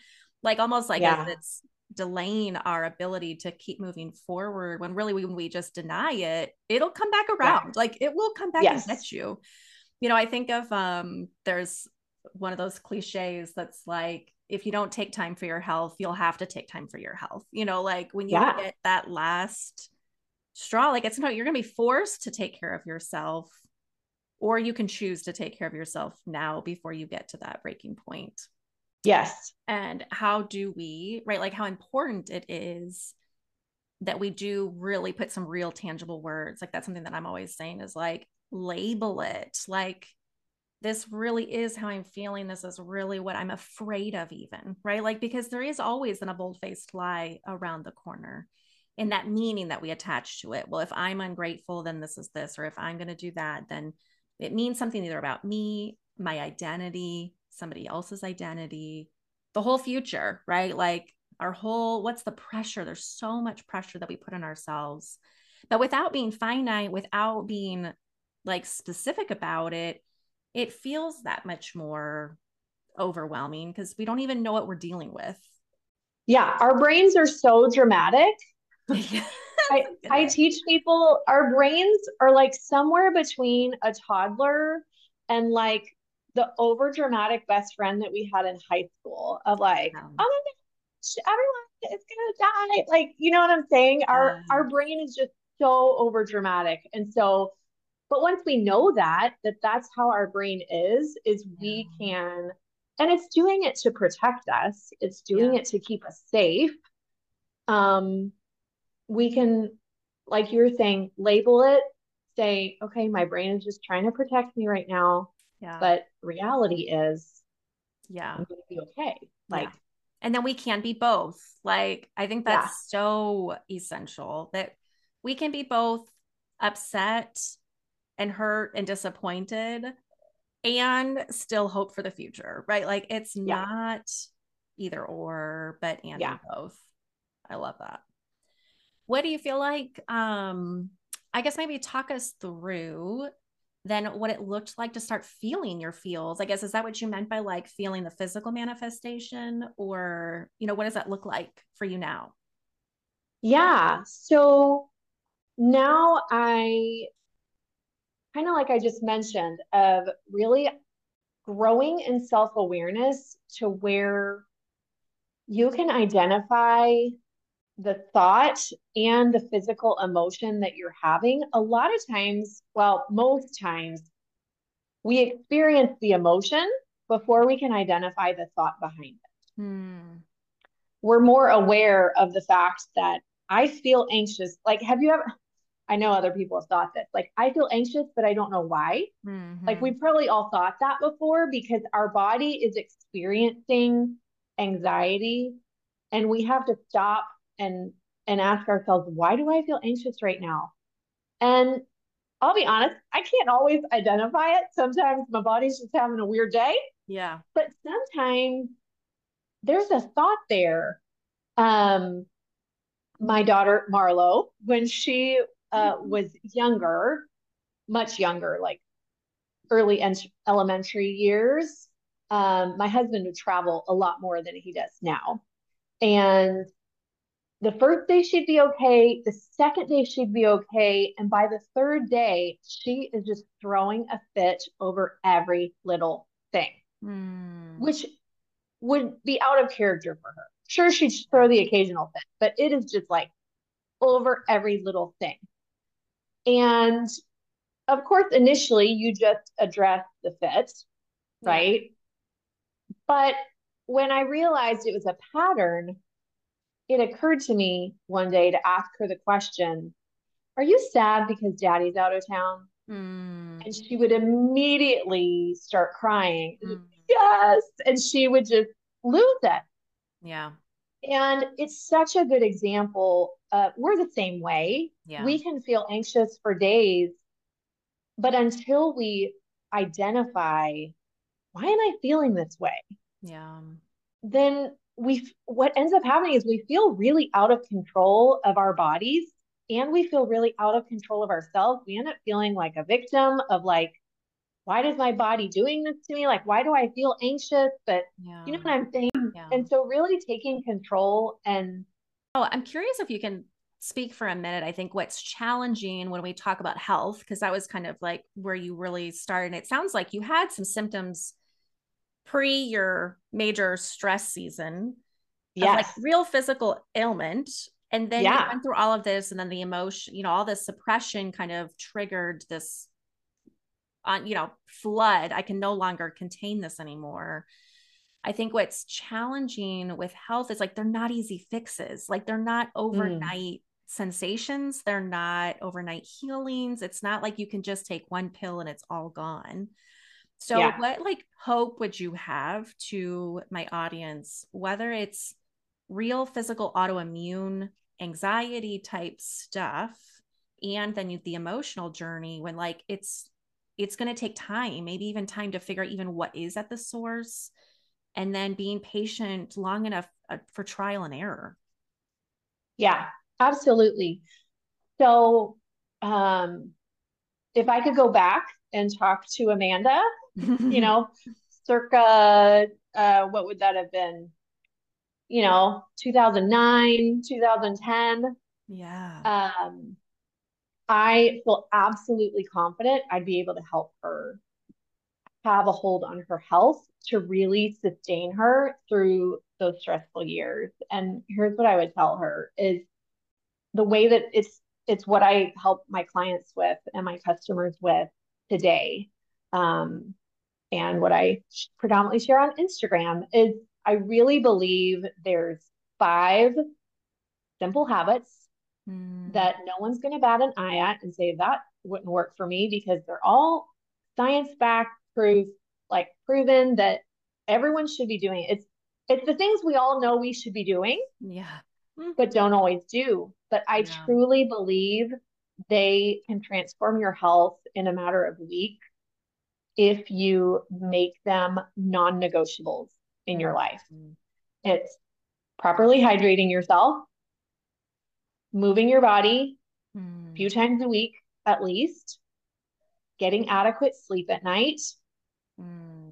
Like almost like yeah. it's delaying our ability to keep moving forward when really when we just deny it, it'll come back around. Yeah. Like it will come back yes. and get you you know, I think of um there's one of those cliches that's like if you don't take time for your health, you'll have to take time for your health. You know, like when you yeah. get that last straw, like it's not you're gonna be forced to take care of yourself, or you can choose to take care of yourself now before you get to that breaking point. Yes. And how do we, right? Like how important it is that we do really put some real tangible words. Like that's something that I'm always saying is like, label it like this really is how I'm feeling. This is really what I'm afraid of, even, right? Like, because there is always an a bold faced lie around the corner. in that meaning that we attach to it. Well, if I'm ungrateful, then this is this, or if I'm going to do that, then it means something either about me, my identity, somebody else's identity, the whole future, right? Like our whole, what's the pressure? There's so much pressure that we put on ourselves. But without being finite, without being like specific about it, it feels that much more overwhelming because we don't even know what we're dealing with. Yeah, our brains are so dramatic. I, I teach people our brains are like somewhere between a toddler and like the over dramatic best friend that we had in high school of like, oh my gosh, everyone is gonna die. Like, you know what I'm saying? Our our brain is just so over dramatic. And so but once we know that, that that's how our brain is, is we can, and it's doing it to protect us. It's doing yeah. it to keep us safe. Um, we can, like you're saying, label it, say, okay, my brain is just trying to protect me right now. Yeah. But reality is, yeah, I'm gonna be okay. Like, yeah. and then we can be both. Like, I think that's yeah. so essential that we can be both upset and hurt and disappointed and still hope for the future, right? Like it's yeah. not either or, but and yeah. both. I love that. What do you feel like? Um, I guess maybe talk us through then what it looked like to start feeling your feels. I guess is that what you meant by like feeling the physical manifestation, or you know, what does that look like for you now? Yeah. So now I kind of like I just mentioned, of really growing in self awareness to where you can identify the thought and the physical emotion that you're having. A lot of times, well, most times, we experience the emotion before we can identify the thought behind it. Hmm. We're more aware of the fact that I feel anxious. Like, have you ever, I know other people have thought this. Like, I feel anxious, but I don't know why. Mm-hmm. Like, we probably all thought that before because our body is experiencing anxiety and we have to stop and and ask ourselves, why do I feel anxious right now? And I'll be honest, I can't always identify it. Sometimes my body's just having a weird day. Yeah. But sometimes there's a thought there. Um, my daughter Marlo, when she uh, was younger, much younger, like early en- elementary years, um, my husband would travel a lot more than he does now. And the first day she'd be okay. The second day she'd be okay. And by the third day, she is just throwing a fit over every little thing, mm. which would be out of character for her. Sure, she'd throw the occasional fit, but it is just like over every little thing. And of course, initially you just address the fit, right? Yeah. But when I realized it was a pattern, it occurred to me one day to ask her the question Are you sad because daddy's out of town? Mm. And she would immediately start crying. Mm. Yes. And she would just lose it. Yeah. And it's such a good example. Uh, we're the same way. Yeah. We can feel anxious for days, but until we identify, why am I feeling this way? Yeah. Then we, what ends up happening is we feel really out of control of our bodies and we feel really out of control of ourselves. We end up feeling like a victim of like, why does my body doing this to me? Like, why do I feel anxious? But yeah. you know what I'm saying? Yeah. And so really taking control and Oh, I'm curious if you can speak for a minute. I think what's challenging when we talk about health, because that was kind of like where you really started. It sounds like you had some symptoms pre your major stress season. Yeah. Like real physical ailment. And then yeah. you went through all of this, and then the emotion, you know, all this suppression kind of triggered this on you know flood i can no longer contain this anymore i think what's challenging with health is like they're not easy fixes like they're not mm. overnight mm. sensations they're not overnight healings it's not like you can just take one pill and it's all gone so yeah. what like hope would you have to my audience whether it's real physical autoimmune anxiety type stuff and then you, the emotional journey when like it's it's going to take time maybe even time to figure out even what is at the source and then being patient long enough uh, for trial and error yeah absolutely so um if i could go back and talk to amanda you know circa uh what would that have been you know 2009 2010 yeah um I feel absolutely confident I'd be able to help her have a hold on her health to really sustain her through those stressful years. And here's what I would tell her is the way that it's it's what I help my clients with and my customers with today. Um, and what I predominantly share on Instagram is I really believe there's five simple habits mm. that no one's going to bat an eye at and say that wouldn't work for me because they're all science backed proof, like proven that everyone should be doing. It's it's the things we all know we should be doing. Yeah. But don't always do. But I yeah. truly believe they can transform your health in a matter of weeks if you make them non-negotiables in your life. Mm. It's properly hydrating yourself, moving your body mm. a few times a week at least, getting adequate sleep at night, mm.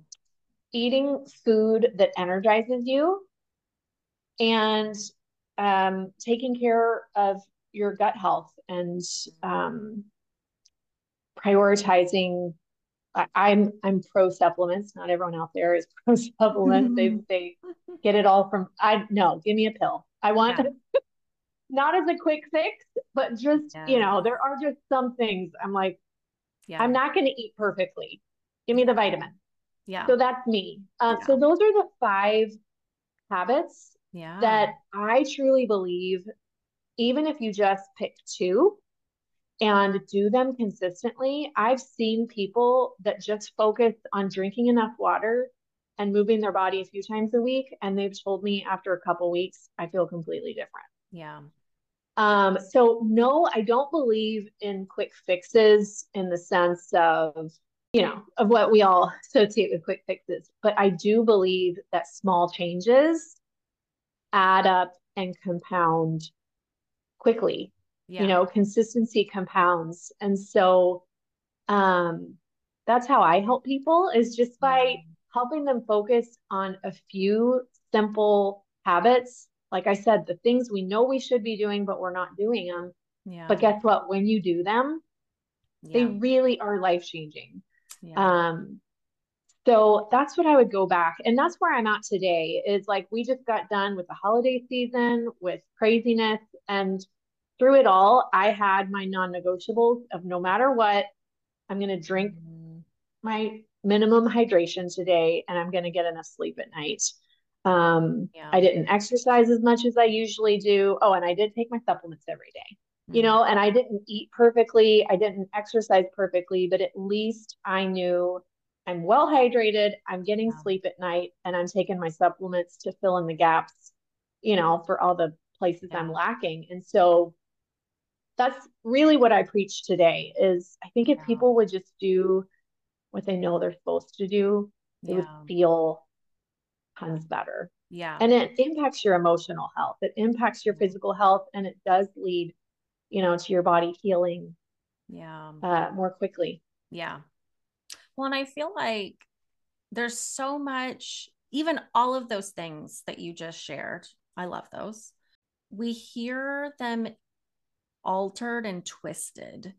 eating food that energizes you, and um, taking care of your gut health and um, prioritizing. I, I'm I'm pro supplements. Not everyone out there is pro supplements. they they get it all from I no. Give me a pill. I want yeah. not as a quick fix, but just, yeah. you know, there are just some things I'm like, yeah. I'm not going to eat perfectly. Give me the vitamin. Yeah. So that's me. Uh. So those are the five habits yeah. that I truly believe, even if you just pick two and do them consistently, I've seen people that just focus on drinking enough water and moving their body a few times a week. And they've told me after a couple weeks, I feel completely different. Yeah. Um, so no, I don't believe in quick fixes in the sense of, you know, of what we all associate with quick fixes. But I do believe that small changes add up and compound quickly. Yeah. You know, consistency compounds. And so um that's how I help people is just by helping them focus on a few simple habits like I said, the things we know we should be doing, but we're not doing them. Yeah. But guess what? When you do them, yeah. they really are life changing. Yeah. Um, so that's what I would go back. And that's where I'm at today is like we just got done with the holiday season with craziness. And through it all, I had my non negotiables of no matter what, I'm going to drink mm-hmm. my minimum hydration today and I'm going to get enough sleep at night. Um, yeah. I didn't exercise as much as I usually do. Oh, and I did take my supplements every day, mm-hmm. you know, and I didn't eat perfectly. I didn't exercise perfectly, but at least I knew I'm well hydrated. I'm getting yeah. sleep at night and I'm taking my supplements to fill in the gaps, you know, for all the places yeah. I'm lacking. And so that's really what I preach today is I think if people would just do what they know they're supposed to do, they would feel tons better. Yeah. And it impacts your emotional health. It impacts your physical health and it does lead, you know, to your body healing yeah. Uh, more quickly. Yeah. Well, and I feel like there's so much, even all of those things that you just shared. I love those. We hear them altered and twisted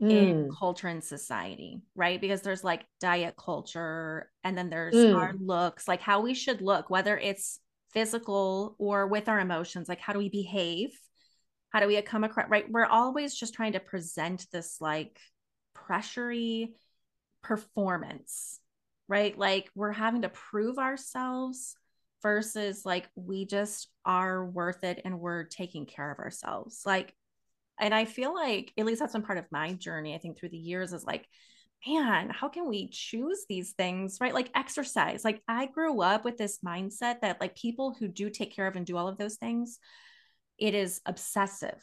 mm. in culture and society, right? Because there's like diet culture and then there's mm. our looks, like how we should look, whether it's physical or with our emotions, like how do we behave? How do we come across, right? We're always just trying to present this like pressury performance, right? Like we're having to prove ourselves versus like we just are worth it and we're taking care of ourselves. Like and I feel like, at least that's been part of my journey, I think through the years, is like, man, how can we choose these things, right? Like exercise. Like I grew up with this mindset that like people who do take care of and do all of those things, it is obsessive.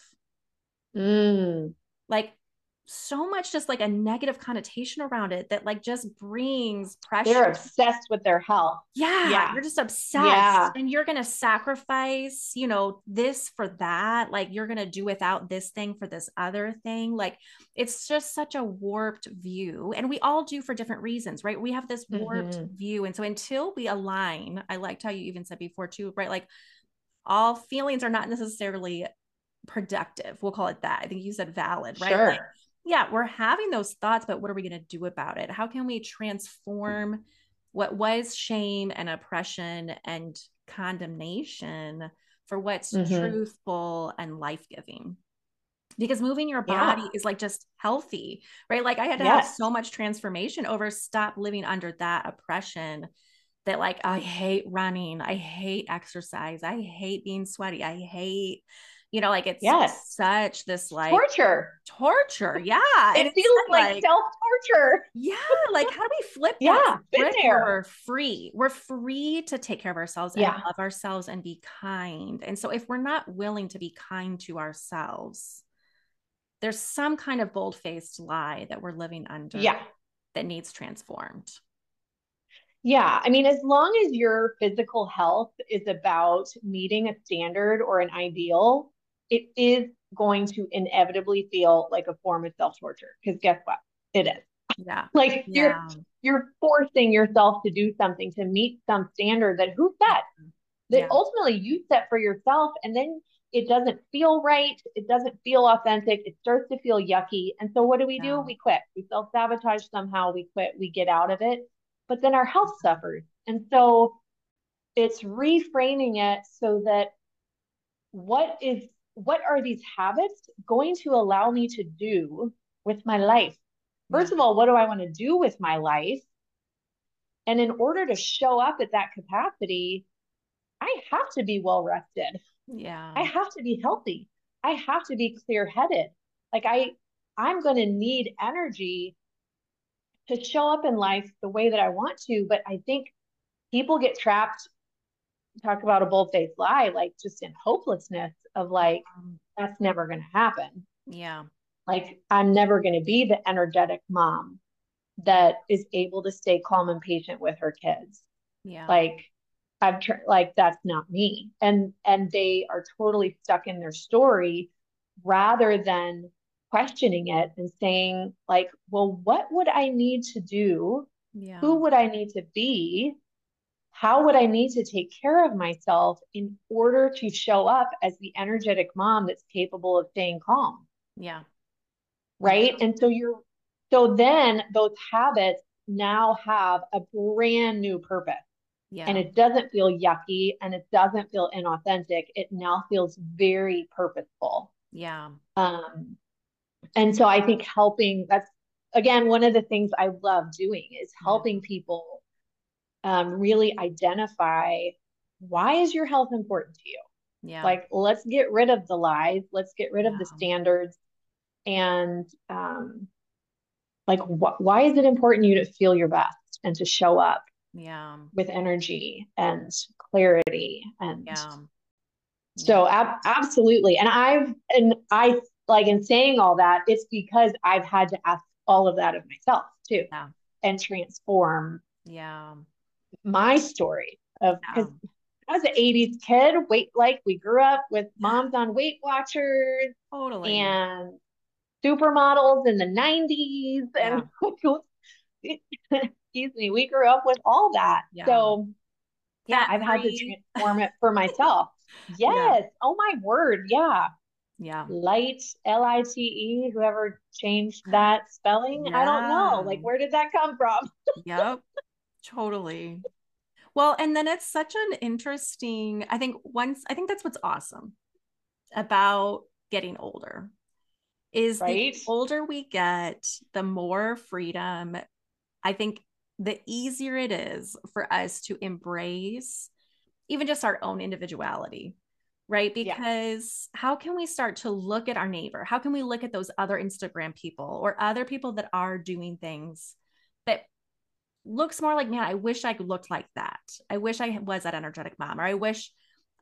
Mm. Like so much just like a negative connotation around it that like just brings pressure. They're obsessed with their health. Yeah, Yeah. you're just obsessed Yeah. and you're going to sacrifice, you know, this for that. Like you're going to do without this thing for this other thing. Like it's just such a warped view. And we all do for different reasons, right? We have this warped Mhm. view. And so until we align, I liked how you even said before too, right? Like all feelings are not necessarily productive. We'll call it that. I think you said valid, right? Sure. Like, yeah, we're having those thoughts, but what are we going to do about it? How can we transform what was shame and oppression and condemnation for what's Mhm. truthful and life giving? Because moving your Yeah. body is like just healthy, right? Like I had to have so much transformation over stop living under that oppression that like I hate running, I hate exercise, I hate being sweaty, I hate, you know, like it's Yes. such this like Torture. torture. Yeah. It feels said, like, self torture. yeah, like how do we flip Yeah, that we're free? We're free to take care of ourselves and love ourselves and be kind. And so if we're not willing to be kind to ourselves, there's some kind of bold-faced lie that we're living under Yeah. that needs transformed. Yeah. I mean, as long as your physical health is about meeting a standard or an ideal, it is going to inevitably feel like a form of self torture. Because guess what? It is. Yeah. Like you're you're forcing yourself to do something to meet some standard that who set mm-hmm. that Yeah. ultimately you set for yourself and then it doesn't feel right it doesn't feel authentic it starts to feel yucky and so what do we Yeah. do we quit we self-sabotage somehow we quit we get out of it but then our health suffers and so it's reframing it so that what is what are these habits going to allow me to do with my life First of all, what do I want to do with my life? And in order to show up at that capacity, I have to be well rested. Yeah. I have to be healthy. I have to be clear headed. Like I, I'm going to need energy to show up in life the way that I want to. But I think people get trapped. Talk about a bold faced lie, like just in hopelessness of like, that's never going to happen. yeah. Like, I'm never going to be the energetic mom that is able to stay calm and patient with her kids. Yeah. Like, I've tried, like, that's not me. And, and they are totally stuck in their story rather than questioning it and saying, like, well, what would I need to do? yeah. Who would I need to be? How would I need to take care of myself in order to show up as the energetic mom that's capable of staying calm? Yeah. right? And so you're, so then those habits now have a brand new purpose Yeah. and it doesn't feel yucky and it doesn't feel inauthentic. It now feels very purposeful. yeah. Um, and so I think helping that's again one of the things I love doing is helping people um, really identify why is your health important to you? Yeah. Like, let's get rid of the lies. Let's get rid of the standards. And um, like, wh- why is it important to you to feel your best and to show up yeah. with energy and clarity? And Yeah. so, ab- absolutely. And I've, and I like in saying all that, it's because I've had to ask all of that of myself too Yeah. and transform Yeah. My story of because Yeah. I was an 80s kid, weight like we grew up with moms on Weight Watchers Totally. and supermodels in the 90s. And oh, excuse me, we grew up with all that. Yeah. So yeah, I've had to transform it for myself. Yes. Oh my word. Yeah. Yeah. Light, L I T E, whoever changed that spelling. I don't know. Like, where did that come from? Yep. Totally. Well, and then it's such an interesting, I think once, I think that's what's awesome about getting older is Right. the older we get, the more freedom, I think the easier it is for us to embrace even just our own individuality. Right. Yeah. Because how can we start to look at our neighbor? How can we look at those other Instagram people or other people that are doing things that looks more like, man, I wish I looked like that. I wish I was that energetic mom, or I wish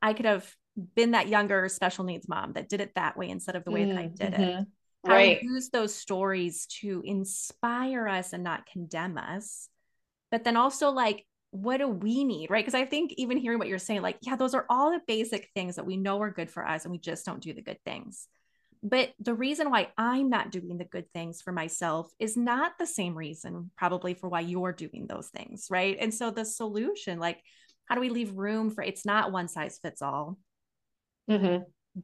I could have been that younger special needs mom that did it that way instead of the way mm-hmm. that I did it. Mm-hmm. How right. use those stories to inspire us and not condemn us. But then also like what do we need, right? Because I think even hearing what you're saying, like, yeah, those are all the basic things that we know are good for us and we just don't do the good things. But the reason why I'm not doing the good things for myself is not the same reason, probably, for why you're doing those things, right? And so the solution, like, how do we leave room for it's not one size fits all? Mm-hmm.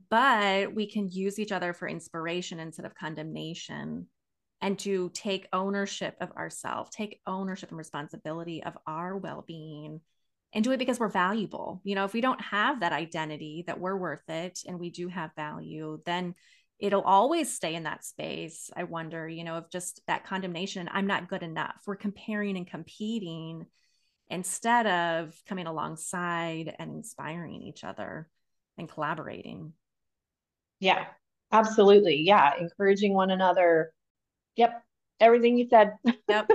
But we can use each other for inspiration instead of condemnation and to take ownership of ourselves, take ownership and responsibility of our well being, and do it because we're valuable. You know, if we don't have that identity that we're worth it and we do have value, then it'll always stay in that space. I wonder, you know, of just that condemnation I'm not good enough. We're comparing and competing instead of coming alongside and inspiring each other and collaborating. Yeah, absolutely. Yeah, encouraging one another Yep. Everything you said. yep.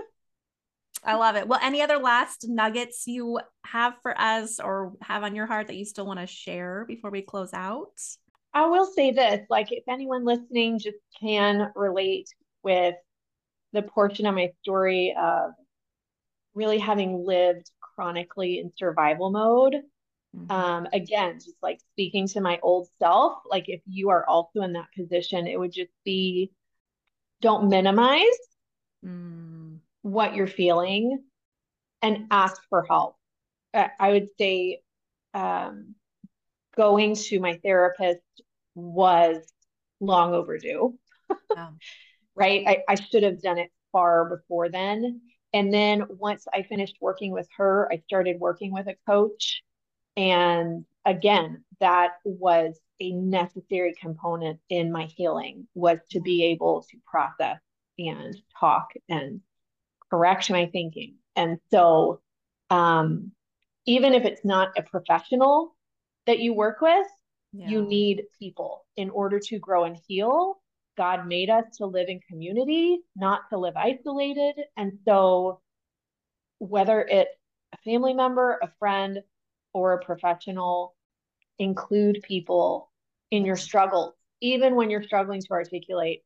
I love it. Well, any other last nuggets you have for us or have on your heart that you still want to share before we close out? I will say this like, if anyone listening just can relate with the portion of my story of really having lived chronically in survival mode, mm-hmm. um, again, just like speaking to my old self, like if you are also in that position, it would just be don't minimize mm. what you're feeling and ask for help. I would say um, going to my therapist was long overdue. Right? I, I should have done it far before then. And then once I finished working with her, I started working with a coach. And again, that was a necessary component in my healing was to be able to process and talk and correct my thinking. And so um, even if it's not a professional that you work with, yeah. you need people in order to grow and heal. God made us to live in community, not to live isolated. And so whether it's a family member, a friend, or a professional, include people in your struggles, even when you're struggling to articulate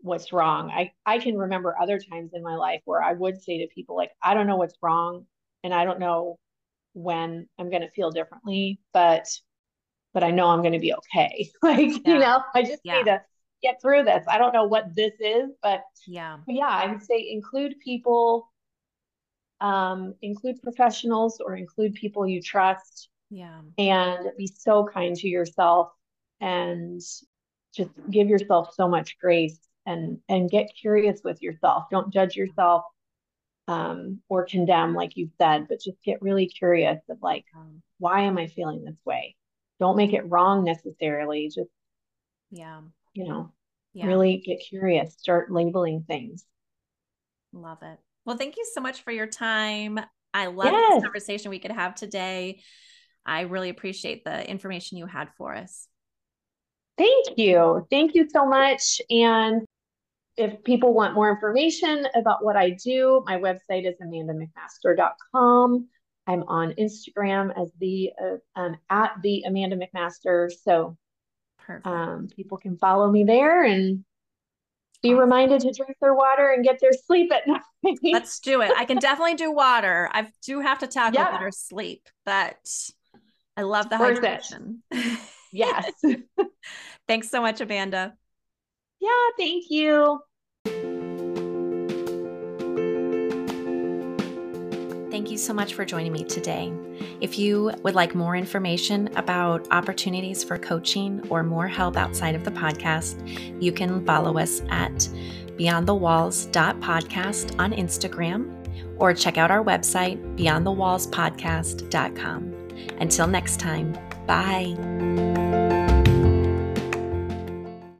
what's wrong. I, I can remember other times in my life where I would say to people, like, I don't know what's wrong and I don't know when I'm going to feel differently, but but I know I'm going to be okay. like, yeah. you know, I just yeah. need to get through this. I don't know what this is, but yeah. yeah, I would say include people um include professionals or include people you trust yeah. And be so kind to yourself and just give yourself so much grace and and get curious with yourself. Don't judge yourself um, or condemn, like you said, but just get really curious of like, why am I feeling this way? Don't make it wrong necessarily. Just yeah, you know, yeah. really get curious. Start labeling things. Love it. Well, thank you so much for your time. I love yes. this conversation we could have today. I really appreciate the information you had for us. Thank you. Thank you so much. And if people want more information about what I do, my website is amandamcmaster.com. I'm on Instagram as the uh, um, at the Amanda McMaster. So um, people can follow me there and be reminded to drink their water and get their sleep at night. Let's do it. I can definitely do water. I do have to tackle better sleep, but I love the hydration. yes. Thanks so much, Amanda. Yeah, thank you. Thank you so much for joining me today. If you would like more information about opportunities for coaching or more help outside of the podcast, you can follow us at beyondthewalls.podcast on Instagram or check out our website, beyondthewallspodcast.com. Until next time, bye.